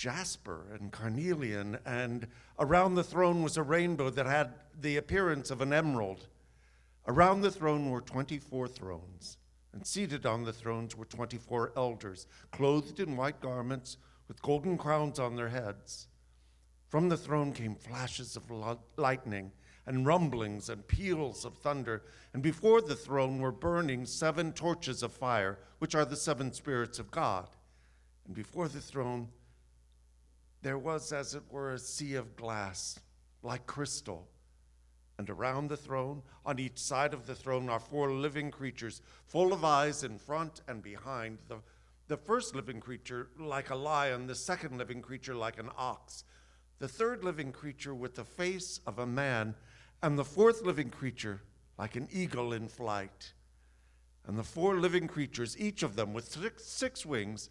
jasper and carnelian, and around the throne was a rainbow that had the appearance of an emerald. Around the throne were 24 thrones, and seated on the thrones were 24 elders, clothed in white garments, with golden crowns on their heads. From the throne came flashes of lightning, and rumblings and peals of thunder, and before the throne were burning seven torches of fire, which are the seven spirits of God. And before the throne, there was, as it were, a sea of glass, like crystal. And around the throne, on each side of the throne, are four living creatures, full of eyes in front and behind. The, the first living creature, like a lion, the second living creature, like an ox, the third living creature, with the face of a man, and the fourth living creature, like an eagle in flight. And the four living creatures, each of them with six, six wings,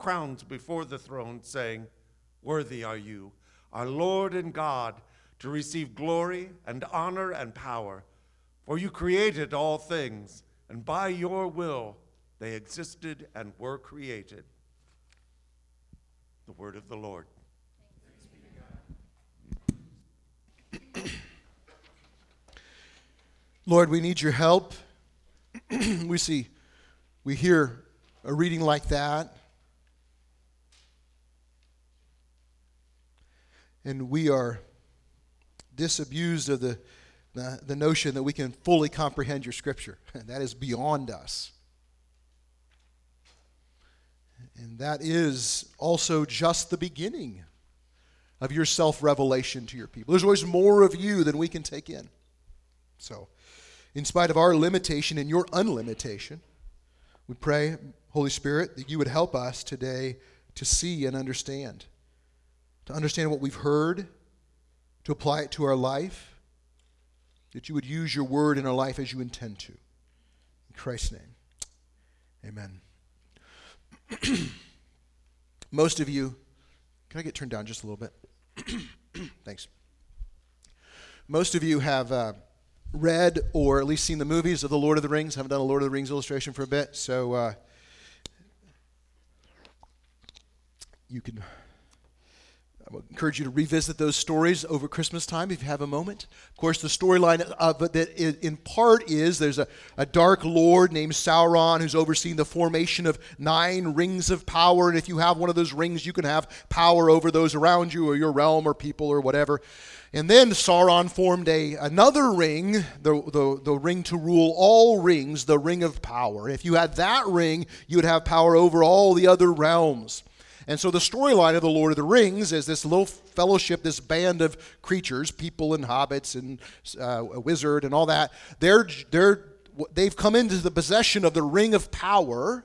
crowns before the throne, saying, Worthy are you, our Lord and God, to receive glory and honor and power. For you created all things, and by your will they existed and were created. The word of the Lord. Lord, we need your help. we see, we hear a reading like that. And we are disabused of the, the, the, notion that we can fully comprehend your scripture. that is beyond us. And that is also just the beginning of your self revelation to your people. There's always more of you than we can take in. So, in spite of our limitation and your unlimitation, we pray, Holy Spirit, that you would help us today to see and understand to understand what we've heard, to apply it to our life, that you would use your word in our life as you intend to. In Christ's name, amen. Most of you, can I get turned down just a little bit? Thanks. Most of you have uh, read or at least seen the movies of The Lord of the Rings. I haven't done a Lord of the Rings illustration for a bit, so uh, you can I would encourage you to revisit those stories over Christmas time if you have a moment. Of course, the storyline of that in part is there's a, a dark lord named Sauron who's overseeing the formation of nine rings of power. And if you have one of those rings, you can have power over those around you or your realm or people or whatever. And then Sauron formed a, another ring, the, the, the ring to rule all rings, the ring of power. If you had that ring, you would have power over all the other realms. And so the storyline of The Lord of the Rings is this little fellowship, this band of creatures, people and hobbits and uh, a wizard and all that. They're, they're, they've come into the possession of the ring of power,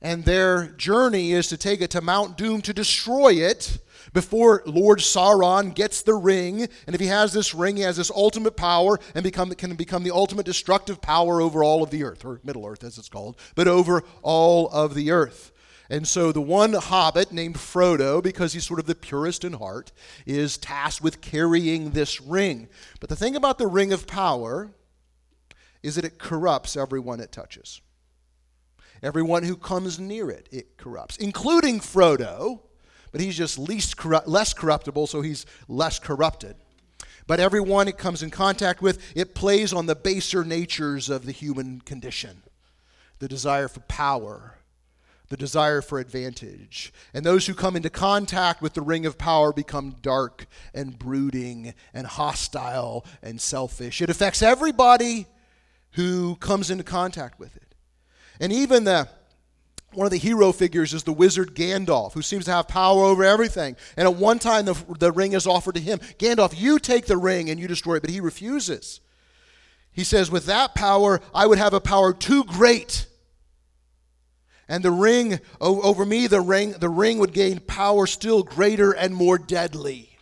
and their journey is to take it to Mount Doom to destroy it before Lord Sauron gets the ring. And if he has this ring, he has this ultimate power and become, can become the ultimate destructive power over all of the earth, or Middle Earth as it's called, but over all of the earth. And so the one hobbit named Frodo, because he's sort of the purest in heart, is tasked with carrying this ring. But the thing about the ring of power is that it corrupts everyone it touches. Everyone who comes near it, it corrupts, including Frodo, but he's just least corru- less corruptible, so he's less corrupted. But everyone it comes in contact with, it plays on the baser natures of the human condition the desire for power, the desire for advantage. And those who come into contact with the ring of power become dark and brooding and hostile and selfish. It affects everybody who comes into contact with it. And even the one of the hero figures is the wizard Gandalf, who seems to have power over everything. And at one time, the, the ring is offered to him Gandalf, you take the ring and you destroy it, but he refuses. He says, With that power, I would have a power too great. And the ring over me, the ring, the ring would gain power still greater and more deadly.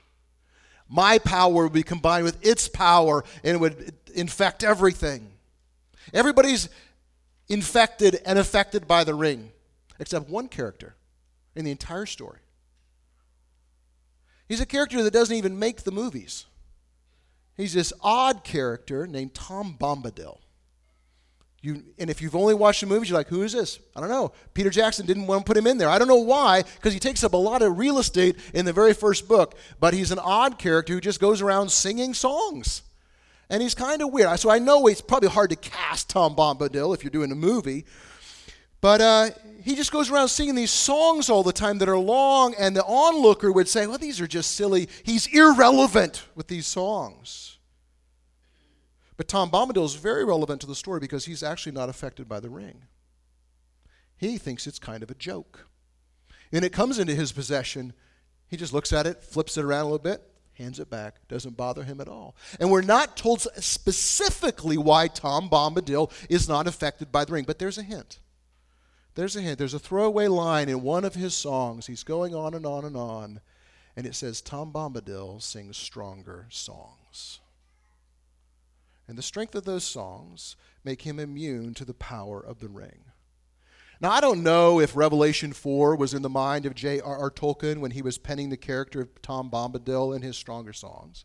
My power would be combined with its power and it would infect everything. Everybody's infected and affected by the ring except one character in the entire story. He's a character that doesn't even make the movies. He's this odd character named Tom Bombadil. You, and if you've only watched the movies, you're like, who is this? I don't know. Peter Jackson didn't want to put him in there. I don't know why, because he takes up a lot of real estate in the very first book, but he's an odd character who just goes around singing songs. And he's kind of weird. So I know it's probably hard to cast Tom Bombadil if you're doing a movie, but uh, he just goes around singing these songs all the time that are long, and the onlooker would say, Well, these are just silly. He's irrelevant with these songs. But Tom Bombadil is very relevant to the story because he's actually not affected by the ring. He thinks it's kind of a joke. And it comes into his possession. He just looks at it, flips it around a little bit, hands it back. Doesn't bother him at all. And we're not told specifically why Tom Bombadil is not affected by the ring, but there's a hint. There's a hint. There's a throwaway line in one of his songs. He's going on and on and on. And it says, Tom Bombadil sings stronger songs. And the strength of those songs make him immune to the power of the ring. Now, I don't know if Revelation 4 was in the mind of J.R.R. Tolkien when he was penning the character of Tom Bombadil in his stronger songs.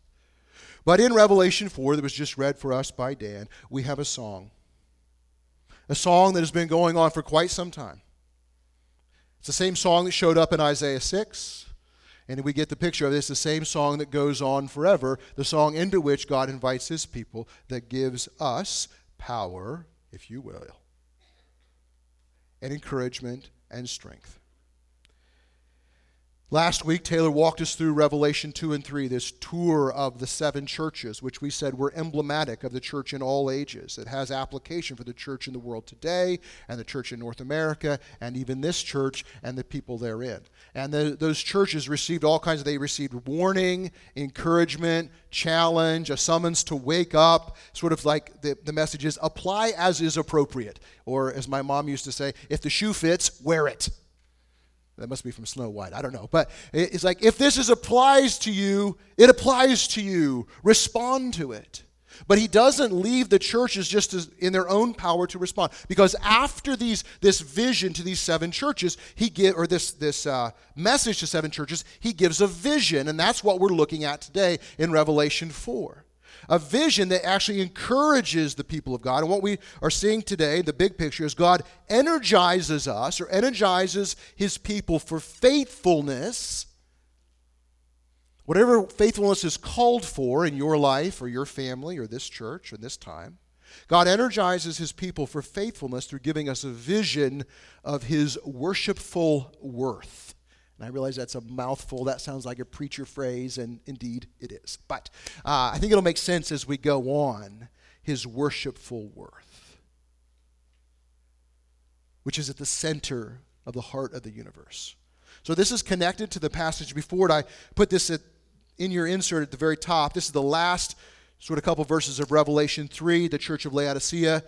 But in Revelation 4, that was just read for us by Dan, we have a song a song that has been going on for quite some time. It's the same song that showed up in Isaiah 6. And we get the picture of this, the same song that goes on forever, the song into which God invites his people that gives us power, if you will, and encouragement and strength. Last week, Taylor walked us through Revelation 2 and 3, this tour of the seven churches, which we said were emblematic of the church in all ages. It has application for the church in the world today, and the church in North America, and even this church and the people therein. And the, those churches received all kinds of, they received warning, encouragement, challenge, a summons to wake up, sort of like the, the message is apply as is appropriate. Or as my mom used to say, if the shoe fits, wear it. That must be from Snow White. I don't know. But it's like if this is applies to you, it applies to you. Respond to it. But he doesn't leave the churches just as in their own power to respond, because after these this vision to these seven churches, he give or this this uh, message to seven churches, he gives a vision, and that's what we're looking at today in Revelation four a vision that actually encourages the people of God. And what we are seeing today, the big picture, is God energizes us or energizes his people for faithfulness. Whatever faithfulness is called for in your life or your family or this church or this time, God energizes his people for faithfulness through giving us a vision of his worshipful worth. And I realize that's a mouthful. That sounds like a preacher phrase, and indeed it is. But uh, I think it'll make sense as we go on his worshipful worth, which is at the center of the heart of the universe. So this is connected to the passage before it. I put this at, in your insert at the very top. This is the last sort of couple verses of Revelation 3, the church of Laodicea.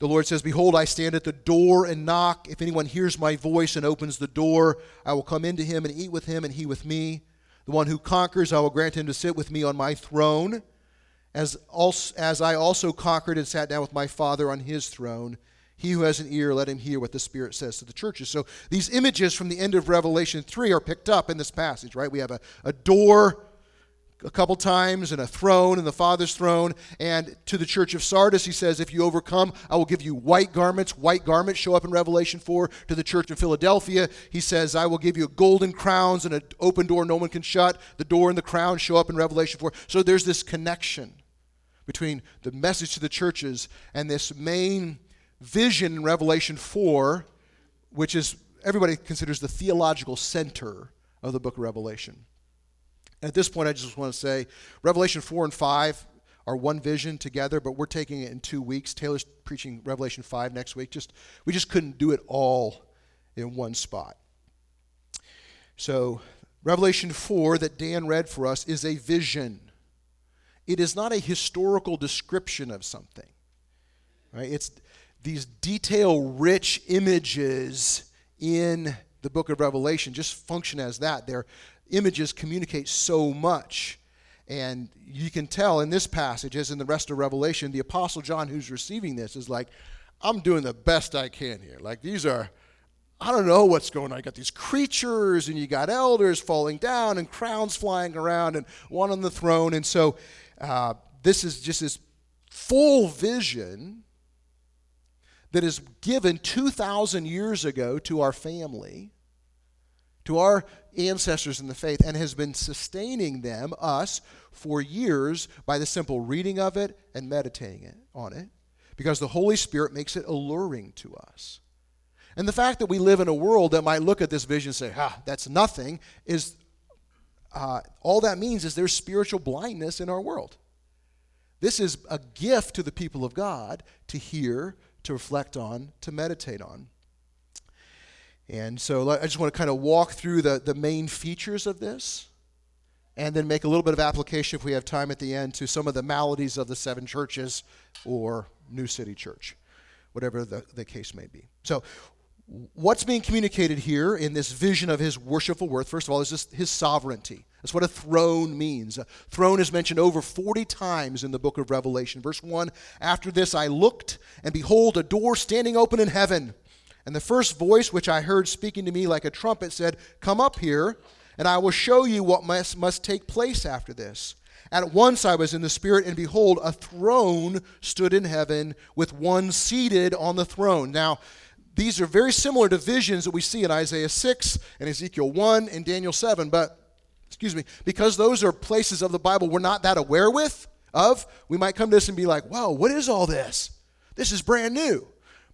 The Lord says, Behold, I stand at the door and knock. If anyone hears my voice and opens the door, I will come into him and eat with him and he with me. The one who conquers, I will grant him to sit with me on my throne, as, also, as I also conquered and sat down with my Father on his throne. He who has an ear, let him hear what the Spirit says to the churches. So these images from the end of Revelation 3 are picked up in this passage, right? We have a, a door a couple times and a throne and the Father's throne. And to the church of Sardis, he says, If you overcome, I will give you white garments. White garments show up in Revelation 4. To the church of Philadelphia, he says, I will give you golden crowns and an open door no one can shut. The door and the crown show up in Revelation 4. So there's this connection between the message to the churches and this main vision in Revelation 4, which is everybody considers the theological center of the book of Revelation. At this point, I just want to say Revelation 4 and 5 are one vision together, but we're taking it in two weeks. Taylor's preaching Revelation 5 next week. Just we just couldn't do it all in one spot. So, Revelation 4 that Dan read for us is a vision. It is not a historical description of something. Right? It's these detail rich images in the book of Revelation just function as that. Their images communicate so much. And you can tell in this passage, as in the rest of Revelation, the Apostle John, who's receiving this, is like, I'm doing the best I can here. Like, these are, I don't know what's going on. You got these creatures, and you got elders falling down, and crowns flying around, and one on the throne. And so, uh, this is just this full vision that is given 2,000 years ago to our family, to our ancestors in the faith, and has been sustaining them, us, for years by the simple reading of it and meditating it, on it, because the Holy Spirit makes it alluring to us. And the fact that we live in a world that might look at this vision and say, ah, that's nothing, is uh, all that means is there's spiritual blindness in our world. This is a gift to the people of God to hear, to reflect on, to meditate on. And so I just want to kind of walk through the, the main features of this and then make a little bit of application if we have time at the end to some of the maladies of the seven churches or New City Church, whatever the, the case may be. So, what's being communicated here in this vision of his worshipful worth, first of all, is his sovereignty. That's what a throne means. A throne is mentioned over 40 times in the book of Revelation. Verse 1 After this I looked, and behold, a door standing open in heaven. And the first voice which I heard speaking to me like a trumpet said, Come up here, and I will show you what must, must take place after this. At once I was in the Spirit, and behold, a throne stood in heaven with one seated on the throne. Now, these are very similar to visions that we see in Isaiah 6 and Ezekiel 1 and Daniel 7, but excuse me, because those are places of the Bible we're not that aware with of, we might come to this and be like, "Whoa, what is all this? This is brand new."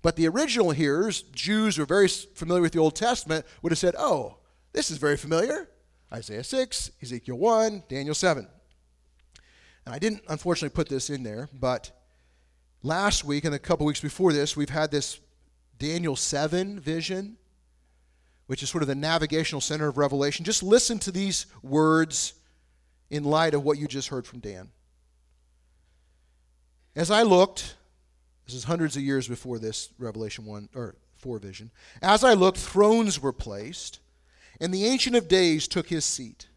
But the original hearers, Jews who are very familiar with the Old Testament, would have said, "Oh, this is very familiar. Isaiah 6, Ezekiel 1, Daniel 7." And I didn't unfortunately put this in there, but last week and a couple weeks before this, we've had this Daniel 7 vision which is sort of the navigational center of Revelation, just listen to these words in light of what you just heard from Dan. As I looked, this is hundreds of years before this Revelation 1 or 4 vision. As I looked, thrones were placed, and the Ancient of Days took his seat.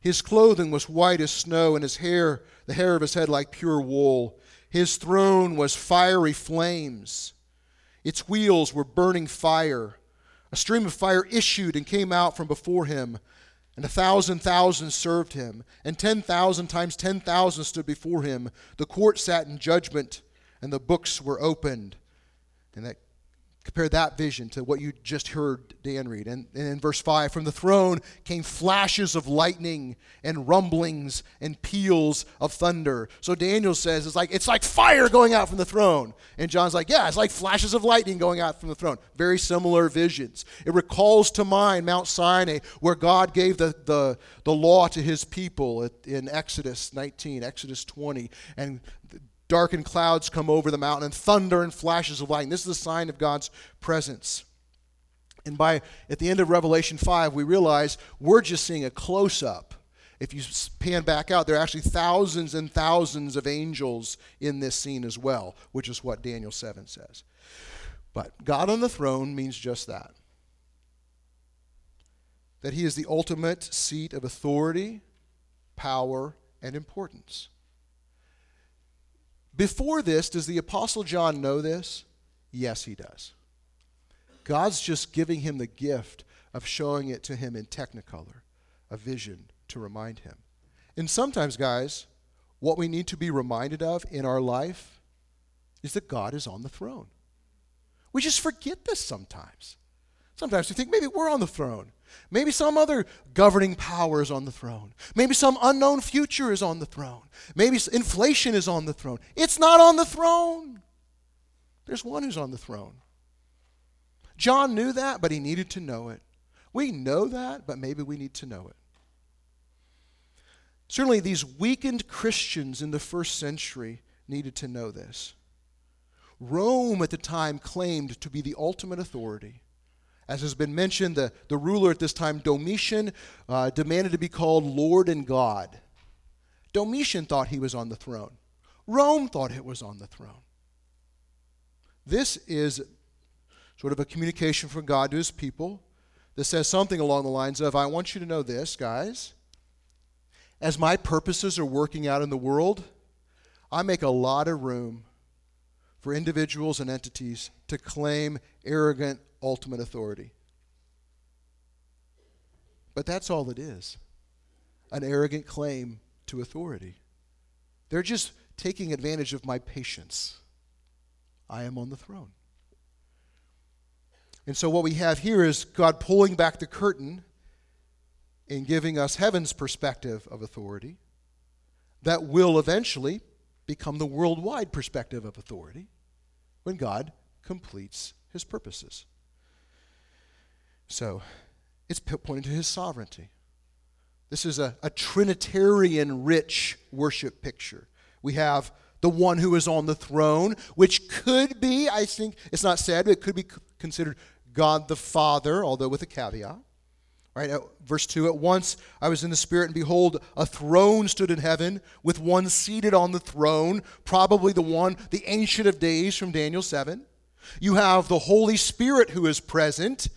His clothing was white as snow, and his hair, the hair of his head, like pure wool. His throne was fiery flames. Its wheels were burning fire. A stream of fire issued and came out from before him, and a thousand thousands served him, and ten thousand times ten thousand stood before him. The court sat in judgment, and the books were opened. And that Compare that vision to what you just heard Dan read. And, and, in verse 5, from the throne came flashes of lightning and rumblings and peals of thunder. So Daniel says it's like it's like fire going out from the throne. And John's like, yeah, it's like flashes of lightning going out from the throne. Very similar visions. It recalls to mind Mount Sinai, where God gave the, the, the law to his people in Exodus 19, Exodus 20. And darkened clouds come over the mountain, and thunder and flashes of lightning. This is a sign of God's presence. And by at the end of Revelation 5, we realize we're just seeing a close up. If you pan back out, there are actually thousands and thousands of angels in this scene as well, which is what Daniel 7 says. But God on the throne means just that that he is the ultimate seat of authority, power, and importance. Before this, does the Apostle John know this? Yes, he does. God's just giving him the gift of showing it to him in technicolor, a vision to remind him. And sometimes, guys, what we need to be reminded of in our life is that God is on the throne. We just forget this sometimes. Sometimes we think maybe we're on the throne. Maybe some other governing power is on the throne. Maybe some unknown future is on the throne. Maybe inflation is on the throne. It's not on the throne. There's one who's on the throne. John knew that, but he needed to know it. We know that, but maybe we need to know it. Certainly, these weakened Christians in the first century needed to know this. Rome at the time claimed to be the ultimate authority. As has been mentioned, the, the ruler at this time, Domitian, uh, demanded to be called Lord and God. Domitian thought he was on the throne, Rome thought it was on the throne. This is sort of a communication from God to his people that says something along the lines of I want you to know this, guys. As my purposes are working out in the world, I make a lot of room for individuals and entities to claim arrogant ultimate authority. But that's all it is an arrogant claim to authority. They're just taking advantage of my patience. I am on the throne. And so, what we have here is God pulling back the curtain and giving us heaven's perspective of authority that will eventually become the worldwide perspective of authority when God completes his purposes. So, it's pointing to his sovereignty. This is a, a Trinitarian rich worship picture. We have the one who is on the throne, which could be, I think, it's not said, but it could be considered God the Father, although with a caveat. Right, verse 2 At once I was in the Spirit, and behold, a throne stood in heaven, with one seated on the throne, probably the one, the Ancient of Days from Daniel 7. You have the Holy Spirit who is present,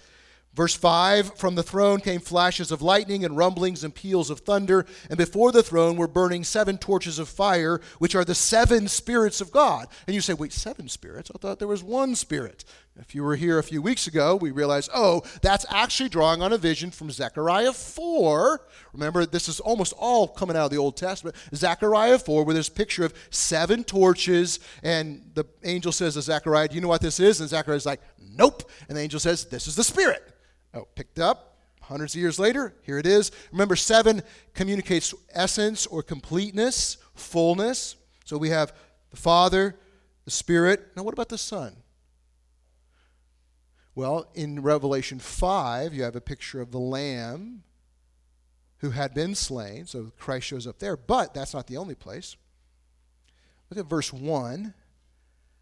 Verse 5 From the throne came flashes of lightning and rumblings and peals of thunder, and before the throne were burning seven torches of fire, which are the seven spirits of God. And you say, Wait, seven spirits? I thought there was one spirit. If you were here a few weeks ago, we realized, oh, that's actually drawing on a vision from Zechariah 4. Remember, this is almost all coming out of the Old Testament. Zechariah 4, where there's a picture of seven torches, and the angel says to Zechariah, Do you know what this is? And Zechariah's like, Nope. And the angel says, This is the Spirit. Oh, picked up hundreds of years later. Here it is. Remember, seven communicates essence or completeness, fullness. So we have the Father, the Spirit. Now, what about the Son? Well, in Revelation 5, you have a picture of the Lamb who had been slain. So Christ shows up there. But that's not the only place. Look at verse 1.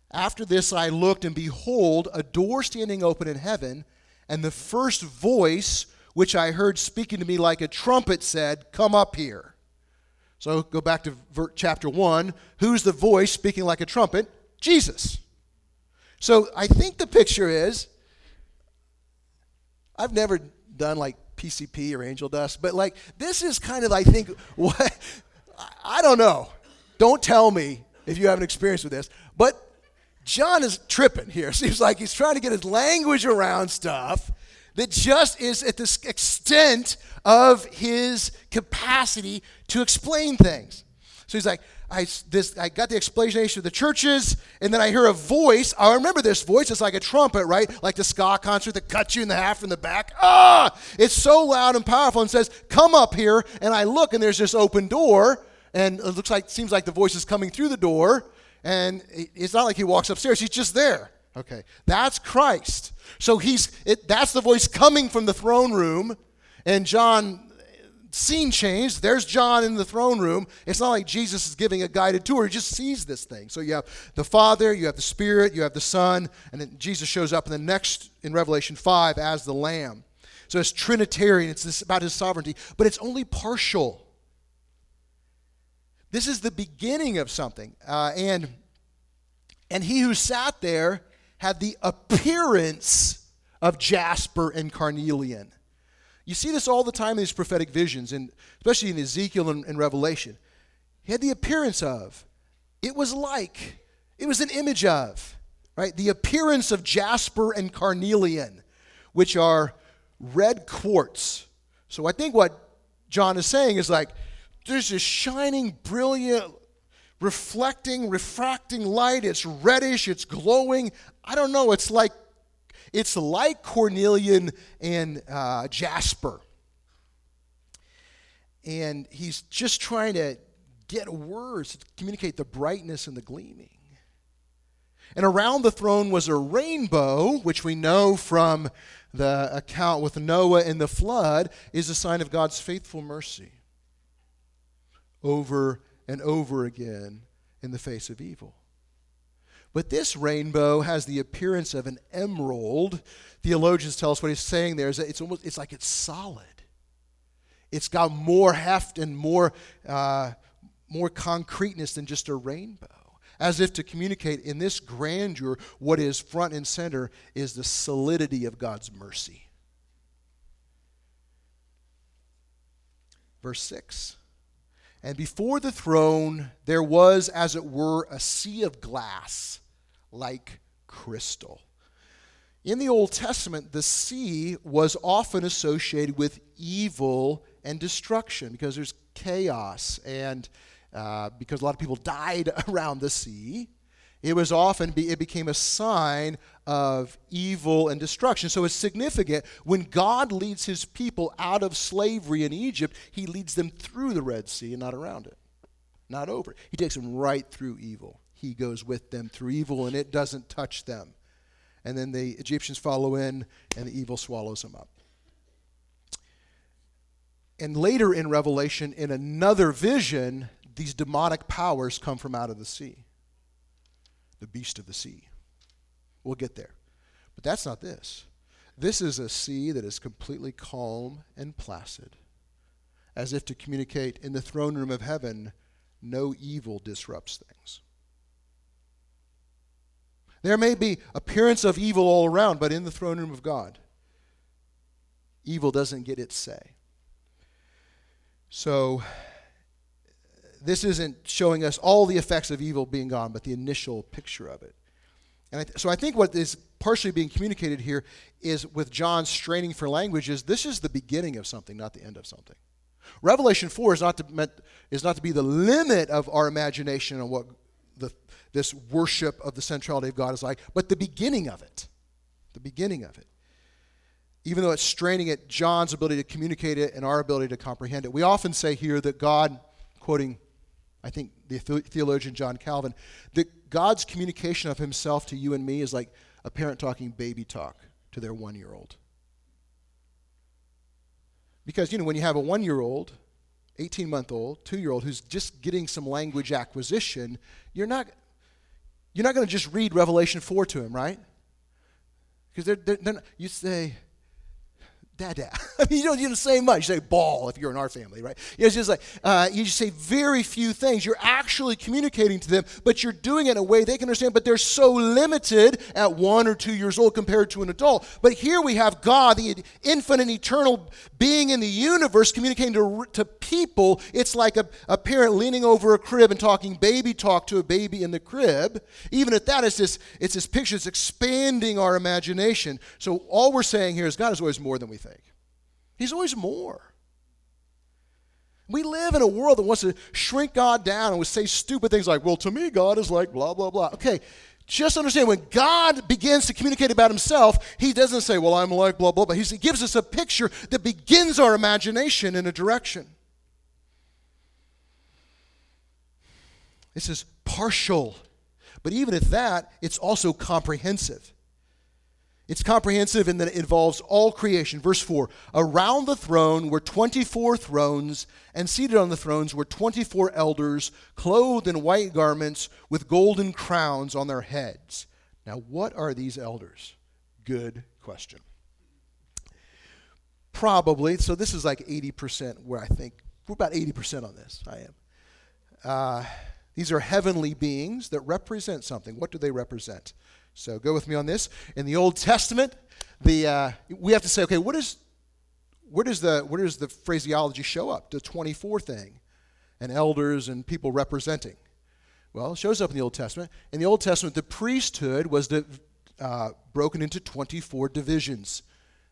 After this I looked, and behold, a door standing open in heaven. And the first voice which I heard speaking to me like a trumpet said, Come up here. So go back to chapter 1. Who's the voice speaking like a trumpet? Jesus. So I think the picture is I've never done like PCP or angel dust, but like this is kind of, I think, what I don't know. Don't tell me if you have an experience with this, but John is tripping here. Seems like he's trying to get his language around stuff that just is at the extent of his capacity to explain things. So he's like, I, this, I got the explanation of the churches, and then I hear a voice. I remember this voice. It's like a trumpet, right? Like the ska concert that cuts you in the half from the back. Ah! It's so loud and powerful and says, Come up here. And I look, and there's this open door, and it looks like, seems like the voice is coming through the door and it's not like he walks upstairs, he's just there. Okay, that's Christ. So he's it, that's the voice coming from the throne room, and John scene changed. There's John in the throne room. It's not like Jesus is giving a guided tour. He just sees this thing. So you have the Father, you have the Spirit, you have the Son, and then Jesus shows up in the next in Revelation 5 as the Lamb. So it's Trinitarian. It's this, about his sovereignty, but it's only partial. This is the beginning of something. Uh, and, and he who sat there had the appearance of jasper and carnelian. You see this all the time in these prophetic visions, and especially in Ezekiel and, and Revelation. He had the appearance of. It was like. It was an image of. Right? The appearance of jasper and carnelian, which are red quartz. So I think what John is saying is like, there's this shining, brilliant, reflecting, refracting light. It's reddish, it's glowing. I don't know, it's like it's like cornelian and uh, jasper. And he's just trying to get words to communicate the brightness and the gleaming. And around the throne was a rainbow, which we know from the account with Noah and the flood is a sign of God's faithful mercy over and over again in the face of evil. But this rainbow has the appearance of an emerald. Theologians tell us what he's saying there is that it's almost it's like it's solid. It's got more heft and more uh, more concreteness than just a rainbow. As if to communicate in this grandeur, what is front and center is the solidity of God's mercy. Verse 6 And before the throne there was, as it were, a sea of glass like crystal. In the Old Testament, the sea was often associated with evil and destruction because there's chaos and uh, because a lot of people died around the sea. It was often, be, it became a sign of evil and destruction. So it's significant when God leads his people out of slavery in Egypt, he leads them through the Red Sea and not around it, not over. He takes them right through evil he goes with them through evil and it doesn't touch them. And then the Egyptians follow in and the evil swallows them up. And later in Revelation, in another vision, these demonic powers come from out of the sea. The beast of the sea. We'll get there. But that's not this. This is a sea that is completely calm and placid, as if to communicate in the throne room of heaven, no evil disrupts things. There may be appearance of evil all around, but in the throne room of God, evil doesn't get its say. So, this isn't showing us all the effects of evil being gone, but the initial picture of it. And I th- so I think what is partially being communicated here is with John straining for language is this is the beginning of something, not the end of something. Revelation 4 is not to, meant, is not to be the limit of our imagination on what the, this worship of the centrality of God is like, but the beginning of it. The beginning of it. Even though it's straining at John's ability to communicate it and our ability to comprehend it. We often say here that God, quoting, I think, the theologian John Calvin, that God's communication of himself to you and me is like a parent talking baby talk to their one year old. Because, you know, when you have a one year old 18 month old, two year old who's just getting some language acquisition, you're not, you're not going to just read Revelation 4 to him, right? Because they're, they're, they're you say, dada. You don't, you don't say much. You say ball if you're in our family, right? It's just like, uh, you just say very few things. You're actually communicating to them, but you're doing it in a way they can understand, but they're so limited at one or two years old compared to an adult. But here we have God, the infinite, eternal being in the universe, communicating to, to people. It's like a, a parent leaning over a crib and talking baby talk to a baby in the crib. Even at that, it's this, it's this picture that's expanding our imagination. So all we're saying here is God is always more than we think. He's always more. We live in a world that wants to shrink God down and would say stupid things like, well, to me, God is like blah, blah, blah. Okay, just understand when God begins to communicate about himself, he doesn't say, well, I'm like blah, blah, blah. He gives us a picture that begins our imagination in a direction. This is partial, but even at that, it's also comprehensive. It's comprehensive in that it involves all creation. Verse 4 Around the throne were 24 thrones, and seated on the thrones were 24 elders, clothed in white garments with golden crowns on their heads. Now, what are these elders? Good question. Probably, so this is like 80% where I think, we're about 80% on this. I am. Uh, these are heavenly beings that represent something. What do they represent? So go with me on this. In the Old Testament, the uh, we have to say, okay, what is where does the where does the phraseology show up? The 24 thing, and elders and people representing. Well, it shows up in the Old Testament. In the Old Testament, the priesthood was the, uh, broken into 24 divisions.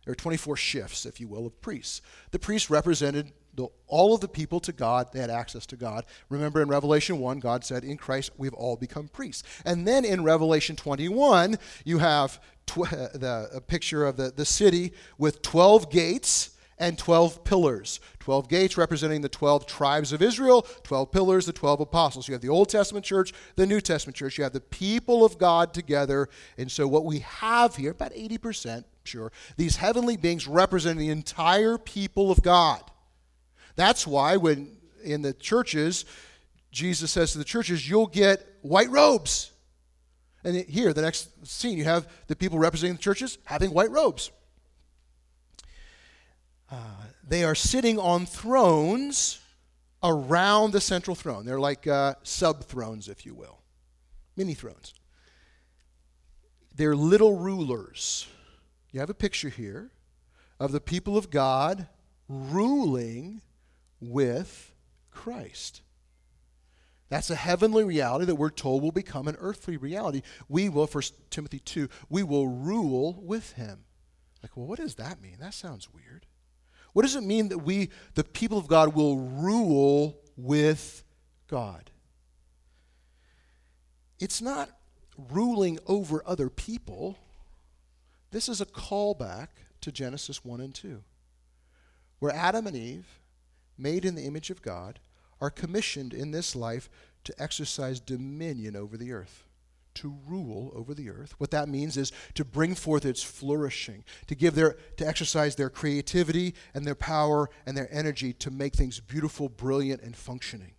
There are 24 shifts, if you will, of priests. The priests represented the, all of the people to God. They had access to God. Remember in Revelation 1, God said, In Christ we've all become priests. And then in Revelation 21, you have tw- the, a picture of the, the city with 12 gates and 12 pillars. 12 gates representing the 12 tribes of Israel, 12 pillars, the 12 apostles. You have the Old Testament church, the New Testament church. You have the people of God together. And so, what we have here, about 80%, sure, these heavenly beings represent the entire people of God. That's why, when in the churches, Jesus says to the churches, you'll get white robes. And here, the next scene, you have the people representing the churches having white robes. Uh, they are sitting on thrones around the central throne. They're like uh, sub thrones, if you will, mini thrones. They're little rulers. You have a picture here of the people of God ruling with Christ. That's a heavenly reality that we're told will become an earthly reality. We will, 1 Timothy 2, we will rule with him. Like, well, what does that mean? That sounds weird. What does it mean that we, the people of God, will rule with God? It's not ruling over other people. This is a callback to Genesis 1 and 2, where Adam and Eve, made in the image of God, are commissioned in this life to exercise dominion over the earth, to rule over the earth. What that means is to bring forth its flourishing, to give their to exercise their creativity and their power and their energy to make things beautiful, brilliant and functioning.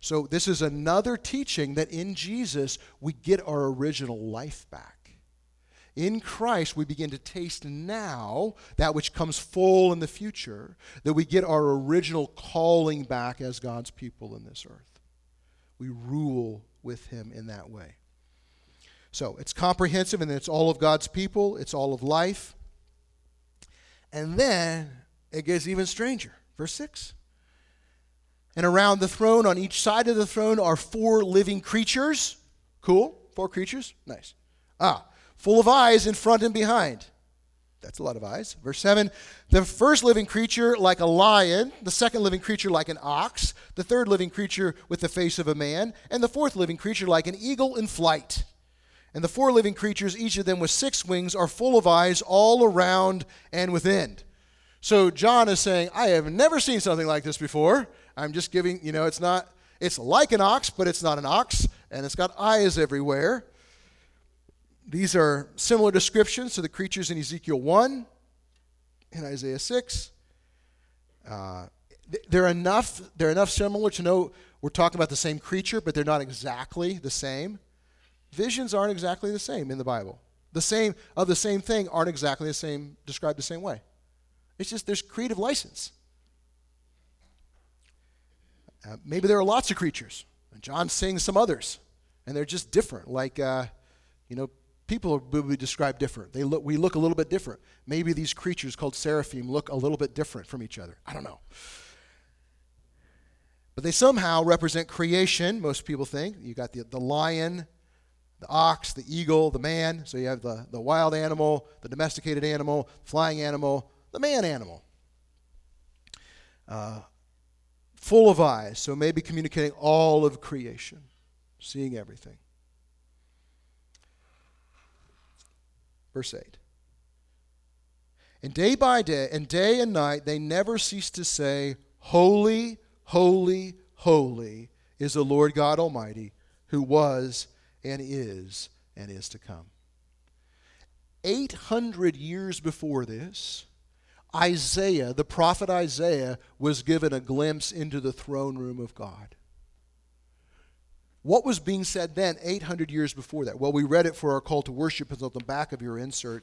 So this is another teaching that in Jesus we get our original life back. In Christ, we begin to taste now that which comes full in the future, that we get our original calling back as God's people in this earth. We rule with Him in that way. So it's comprehensive, and it's all of God's people, it's all of life. And then it gets even stranger. Verse 6. And around the throne, on each side of the throne, are four living creatures. Cool. Four creatures. Nice. Ah, full of eyes in front and behind. That's a lot of eyes. Verse 7 The first living creature like a lion, the second living creature like an ox, the third living creature with the face of a man, and the fourth living creature like an eagle in flight. And the four living creatures, each of them with six wings, are full of eyes all around and within. So John is saying, I have never seen something like this before. I'm just giving, you know, it's not, it's like an ox, but it's not an ox, and it's got eyes everywhere. These are similar descriptions to the creatures in Ezekiel 1 and Isaiah 6. Uh, they're enough they're enough similar to know we're talking about the same creature, but they're not exactly the same. Visions aren't exactly the same in the Bible. The same of the same thing aren't exactly the same described the same way. It's just there's creative license. Uh, maybe there are lots of creatures. And John's saying some others, and they're just different. Like, uh, you know, people will be described different. They look, we look a little bit different. Maybe these creatures called seraphim look a little bit different from each other. I don't know. But they somehow represent creation, most people think. You got the, the lion, the ox, the eagle, the man. So you have the, the wild animal, the domesticated animal, flying animal, the man animal. Uh, full of eyes, so maybe communicating all of creation, seeing everything. Verse 8. And day by day, and day and night, they never cease to say, Holy, holy, holy is the Lord God Almighty, who was and is and is to come. 800 years before this, Isaiah, the prophet Isaiah, was given a glimpse into the throne room of God. What was being said then, 800 years before that? Well, we read it for our call to worship. It's on the back of your insert.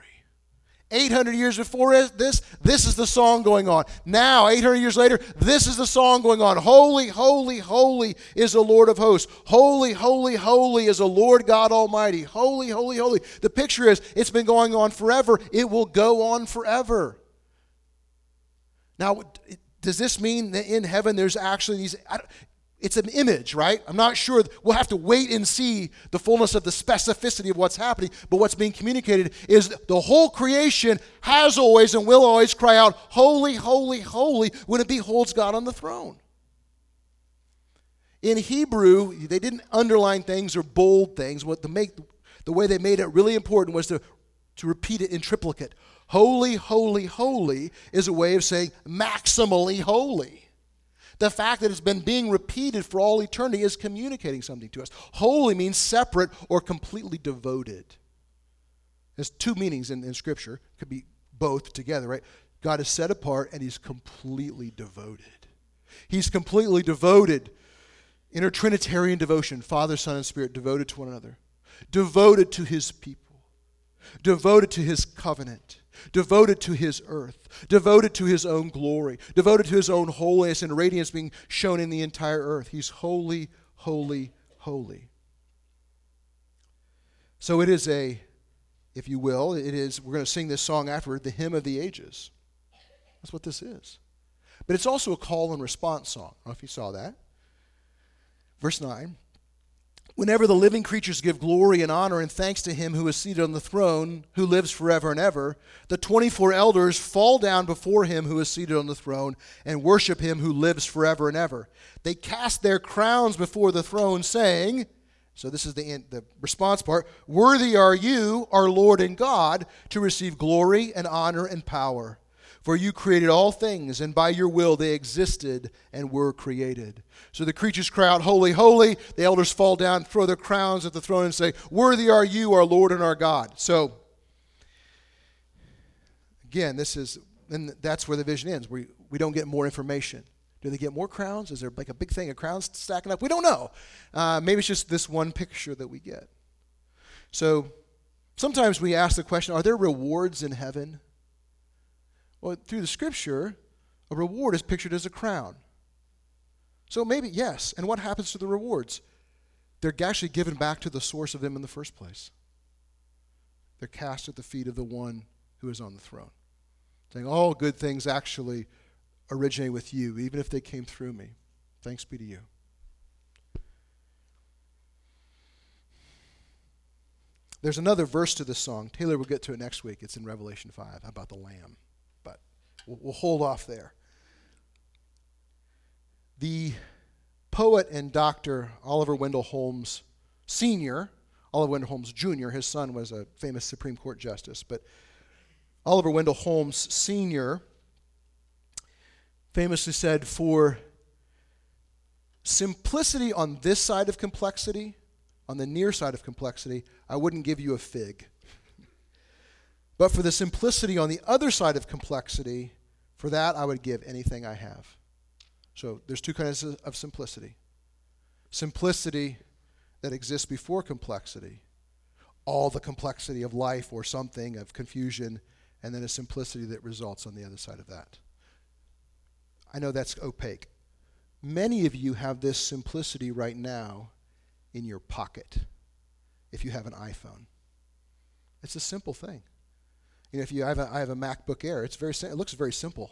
800 years before this, this is the song going on. Now, 800 years later, this is the song going on. Holy, holy, holy is the Lord of hosts. Holy, holy, holy is the Lord God Almighty. Holy, holy, holy. The picture is it's been going on forever. It will go on forever. Now, does this mean that in heaven there's actually these it's an image, right? I'm not sure. We'll have to wait and see the fullness of the specificity of what's happening. But what's being communicated is the whole creation has always and will always cry out, Holy, holy, holy, when it beholds God on the throne. In Hebrew, they didn't underline things or bold things. What the, make, the way they made it really important was to, to repeat it in triplicate. Holy, holy, holy is a way of saying maximally holy. The fact that it's been being repeated for all eternity is communicating something to us. Holy means separate or completely devoted. There's two meanings in, in Scripture. Could be both together, right? God is set apart and he's completely devoted. He's completely devoted. Inner Trinitarian devotion, Father, Son, and Spirit, devoted to one another, devoted to his people, devoted to his covenant devoted to his earth, devoted to his own glory, devoted to his own holiness and radiance being shown in the entire earth. He's holy, holy, holy. So it is a, if you will, it is, we're going to sing this song afterward, the hymn of the ages. That's what this is. But it's also a call and response song. I don't know if you saw that. Verse 9 Whenever the living creatures give glory and honor and thanks to him who is seated on the throne, who lives forever and ever, the 24 elders fall down before him who is seated on the throne and worship him who lives forever and ever. They cast their crowns before the throne, saying, so this is the, the response part Worthy are you, our Lord and God, to receive glory and honor and power. For you created all things, and by your will they existed and were created. So the creatures cry out, Holy, holy. The elders fall down, throw their crowns at the throne, and say, Worthy are you, our Lord and our God. So, again, this is, and that's where the vision ends. We, we don't get more information. Do they get more crowns? Is there like a big thing of crowns stacking up? We don't know. Uh, maybe it's just this one picture that we get. So sometimes we ask the question are there rewards in heaven? Well, through the scripture, a reward is pictured as a crown. So maybe, yes. And what happens to the rewards? They're actually given back to the source of them in the first place. They're cast at the feet of the one who is on the throne. Saying, all good things actually originate with you, even if they came through me. Thanks be to you. There's another verse to this song. Taylor will get to it next week. It's in Revelation 5 about the Lamb. We'll, hold off there. The poet and doctor Oliver Wendell Holmes Sr., Oliver Wendell Holmes Jr., his son was a famous Supreme Court justice, but Oliver Wendell Holmes Sr. famously said, For simplicity on this side of complexity, on the near side of complexity, I wouldn't give you a fig. But for the simplicity on the other side of complexity, for that I would give anything I have. So there's two kinds of simplicity simplicity that exists before complexity, all the complexity of life or something, of confusion, and then a simplicity that results on the other side of that. I know that's opaque. Many of you have this simplicity right now in your pocket if you have an iPhone. It's a simple thing. You know, if you have a, I have a MacBook Air, it's very it looks very simple.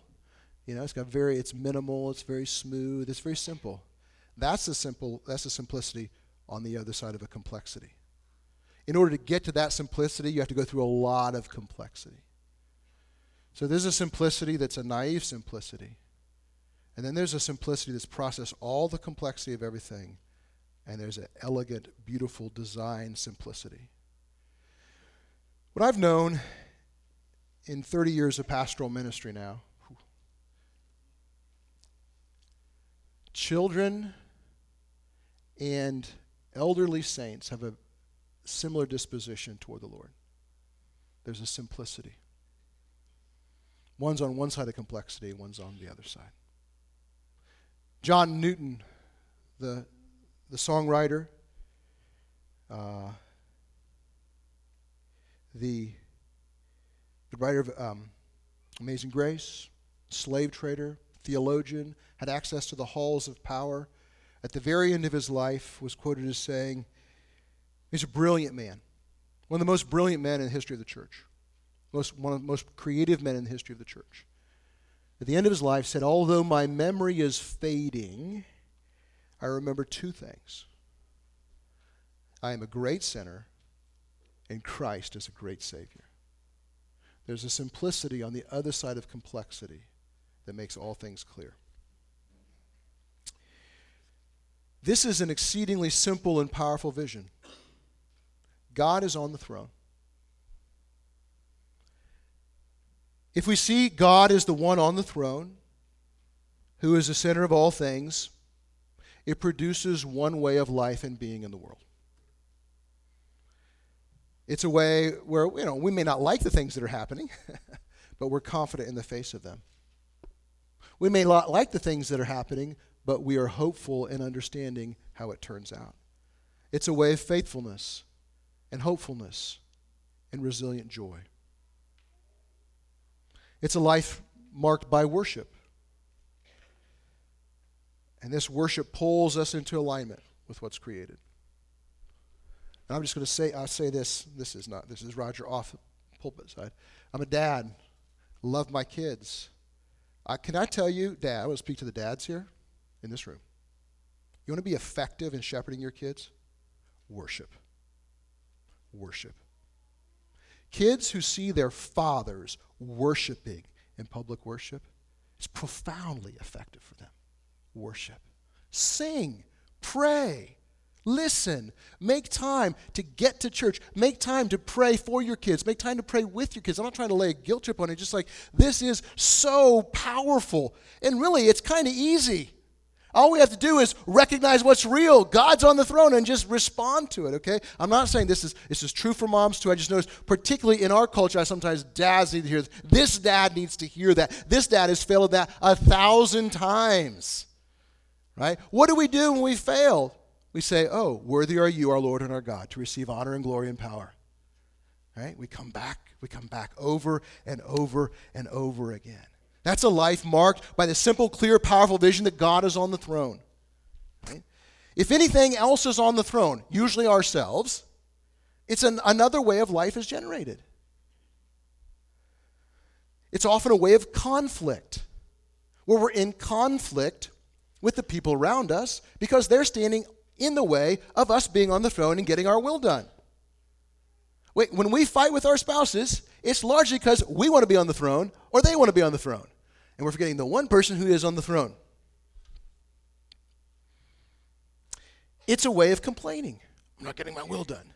You know, it's got very it's minimal, it's very smooth, it's very simple. That's the simple that's the simplicity on the other side of a complexity. In order to get to that simplicity, you have to go through a lot of complexity. So there's a simplicity that's a naive simplicity. And then there's a simplicity that's processed all the complexity of everything. And there's an elegant, beautiful design simplicity. What I've known in 30 years of pastoral ministry now. Children and elderly saints have a similar disposition toward the Lord. There's a simplicity. One's on one side of complexity, one's on the other side. John Newton, the, the songwriter, uh, the writer of um, Amazing Grace, slave trader, theologian, had access to the halls of power. At the very end of his life, was quoted as saying, "He's a brilliant man, one of the most brilliant men in the history of the church, most one of the most creative men in the history of the church." At the end of his life, said, "Although my memory is fading, I remember two things. I am a great sinner, and Christ is a great Savior. There's a simplicity on the other side of complexity that makes all things clear. This is an exceedingly simple and powerful vision. God is on the throne. If we see God as the one on the throne, who is the center of all things, it produces one way of life and being in the world. It's a way where you know we may not like the things that are happening, but we're confident in the face of them. We may not like the things that are happening, but we are hopeful in understanding how it turns out. It's a way of faithfulness and hopefulness and resilient joy. It's a life marked by worship. And this worship pulls us into alignment with what's created. And I'm just going to say, I'll say this. This is not, this is Roger off pulpit side. I'm a dad. Love my kids. I, can I tell you, dad, I want to speak to the dads here in this room. You want to be effective in shepherding your kids? Worship. Worship. Kids who see their fathers worshiping in public worship, it's profoundly effective for them. Worship. Sing, pray, listen, make time to get to church, make time to pray for your kids, make time to pray with your kids. I'm not trying to lay a guilt trip on it, just like this is so powerful. And really, it's kind of easy. All we have to do is recognize what's real. God's on the throne and just respond to it, okay? I'm not saying this is this is true for moms too. I just noticed, particularly in our culture, I sometimes dads need to hear this. This dad needs to hear that. This dad has failed that a thousand times. Right? What do we do when we fail? We say, Oh, worthy are you, our Lord and our God, to receive honor and glory and power. Right? We come back, we come back over and over and over again. That's a life marked by the simple, clear, powerful vision that God is on the throne. Right? If anything else is on the throne, usually ourselves, it's an, another way of life is generated. It's often a way of conflict, where we're in conflict with the people around us because they're standing in the way of us being on the throne and getting our will done. Wait, when we fight with our spouses, it's largely because we want to be on the throne or they want to be on the throne. And we're forgetting the one person who is on the throne. It's a way of complaining. I'm not getting my will done.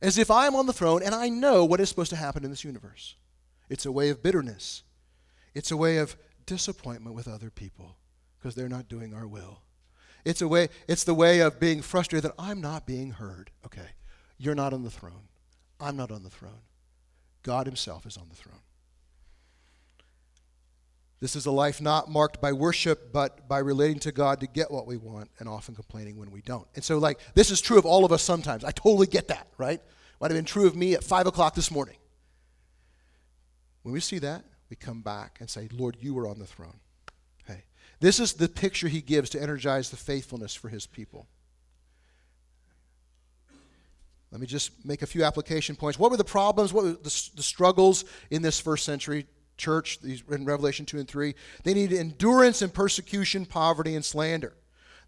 As if I am on the throne and I know what is supposed to happen in this universe. It's a way of bitterness. It's a way of disappointment with other people because they're not doing our will. It's a way it's the way of being frustrated that I'm not being heard. Okay. You're not on the throne. I'm not on the throne. God himself is on the throne. This is a life not marked by worship, but by relating to God to get what we want and often complaining when we don't. And so, like, this is true of all of us sometimes. I totally get that, right? Might have been true of me at 5 o'clock this morning. When we see that, we come back and say, Lord, you are on the throne. This is the picture he gives to energize the faithfulness for his people. Let me just make a few application points. What were the problems? What were the, the struggles in this first century church in Revelation 2 and 3. They needed endurance and persecution, poverty, and slander.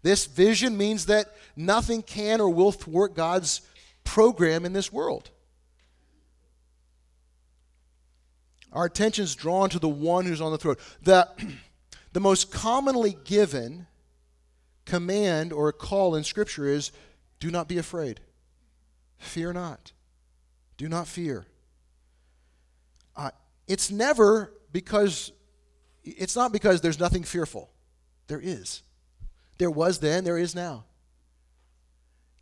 This vision means that nothing can or will thwart God's program in this world. Our attention is drawn to the one who's on the throne. The, the most commonly given command or call in Scripture is do not be afraid. Fear not. Do not fear. Uh, it's never because, it's not because there's nothing fearful. There is. There was then, there is now.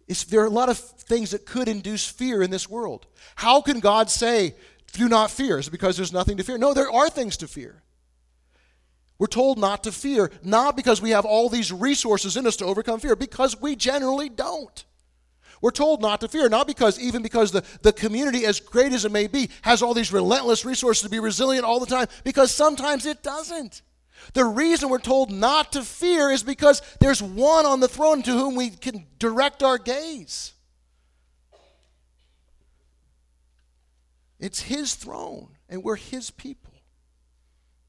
It's, there are a lot of things that could induce fear in this world. How can God say, do not fear? Is it because there's nothing to fear? No, there are things to fear. We're told not to fear, not because we have all these resources in us to overcome fear, because we generally don't. We're told not to fear, not because, even because the, the community, as great as it may be, has all these relentless resources to be resilient all the time, because sometimes it doesn't. The reason we're told not to fear is because there's one on the throne to whom we can direct our gaze. It's his throne, and we're his people.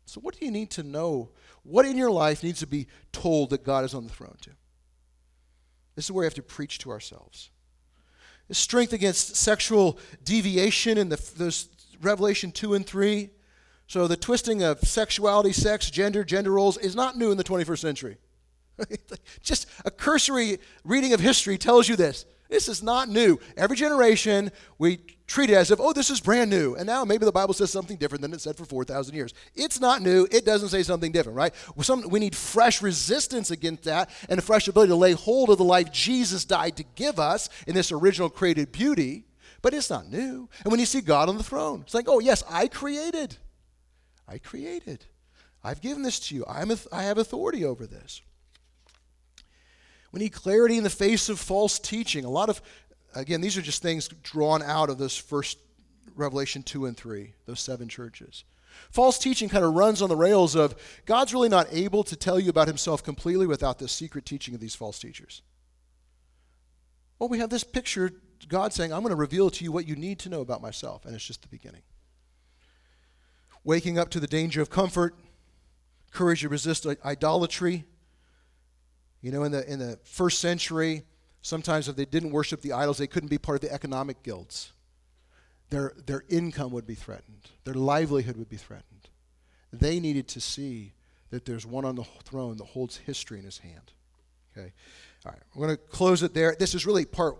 So, what do you need to know? What in your life needs to be told that God is on the throne to? This is where we have to preach to ourselves. The strength against sexual deviation in the, those Revelation 2 and 3. So, the twisting of sexuality, sex, gender, gender roles is not new in the 21st century. Just a cursory reading of history tells you this. This is not new. Every generation, we treat it as if, oh, this is brand new. And now maybe the Bible says something different than it said for 4,000 years. It's not new. It doesn't say something different, right? Some, we need fresh resistance against that and a fresh ability to lay hold of the life Jesus died to give us in this original created beauty. But it's not new. And when you see God on the throne, it's like, oh, yes, I created. I created. I've given this to you. I'm have authority over this. We need clarity in the face of false teaching. A lot of, again, these are just things drawn out of this first Revelation 2 and 3, those seven churches. False teaching kind of runs on the rails of God's really not able to tell you about himself completely without the secret teaching of these false teachers. Well, we have this picture God saying, I'm going to reveal to you what you need to know about myself, and it's just the beginning. Waking up to the danger of comfort, courage to resist idolatry, you know, in the, in the first century, sometimes if they didn't worship the idols, they couldn't be part of the economic guilds. Their, their income would be threatened, their livelihood would be threatened. They needed to see that there's one on the throne that holds history in his hand. Okay? All right, I'm going to close it there. This is really part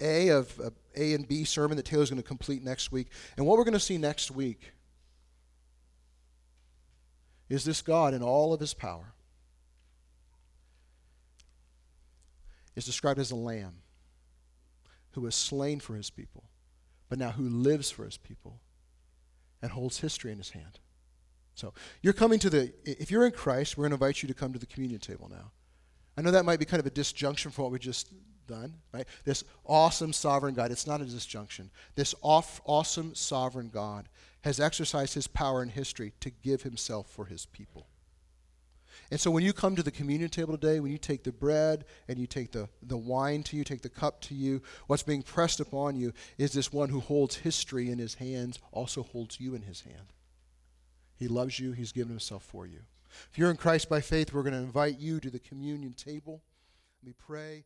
A of a A and B sermon that Taylor's going to complete next week. And what we're going to see next week is this God in all of his power is described as a lamb who was slain for his people, but now who lives for his people and holds history in his hand. So you're coming to the, if you're in Christ, we're going to invite you to come to the communion table now. I know that might be kind of a disjunction from what we just done, right? This awesome sovereign God, it's not a disjunction. This off, awesome sovereign God has exercised his power in history to give himself for his people. And so when you come to the communion table today, when you take the bread and you take the, the wine to you, take the cup to you, what's being pressed upon you is this one who holds history in his hands, also holds you in his hand. He loves you, he's given himself for you. If you're in Christ by faith, we're going to invite you to the communion table. We pray.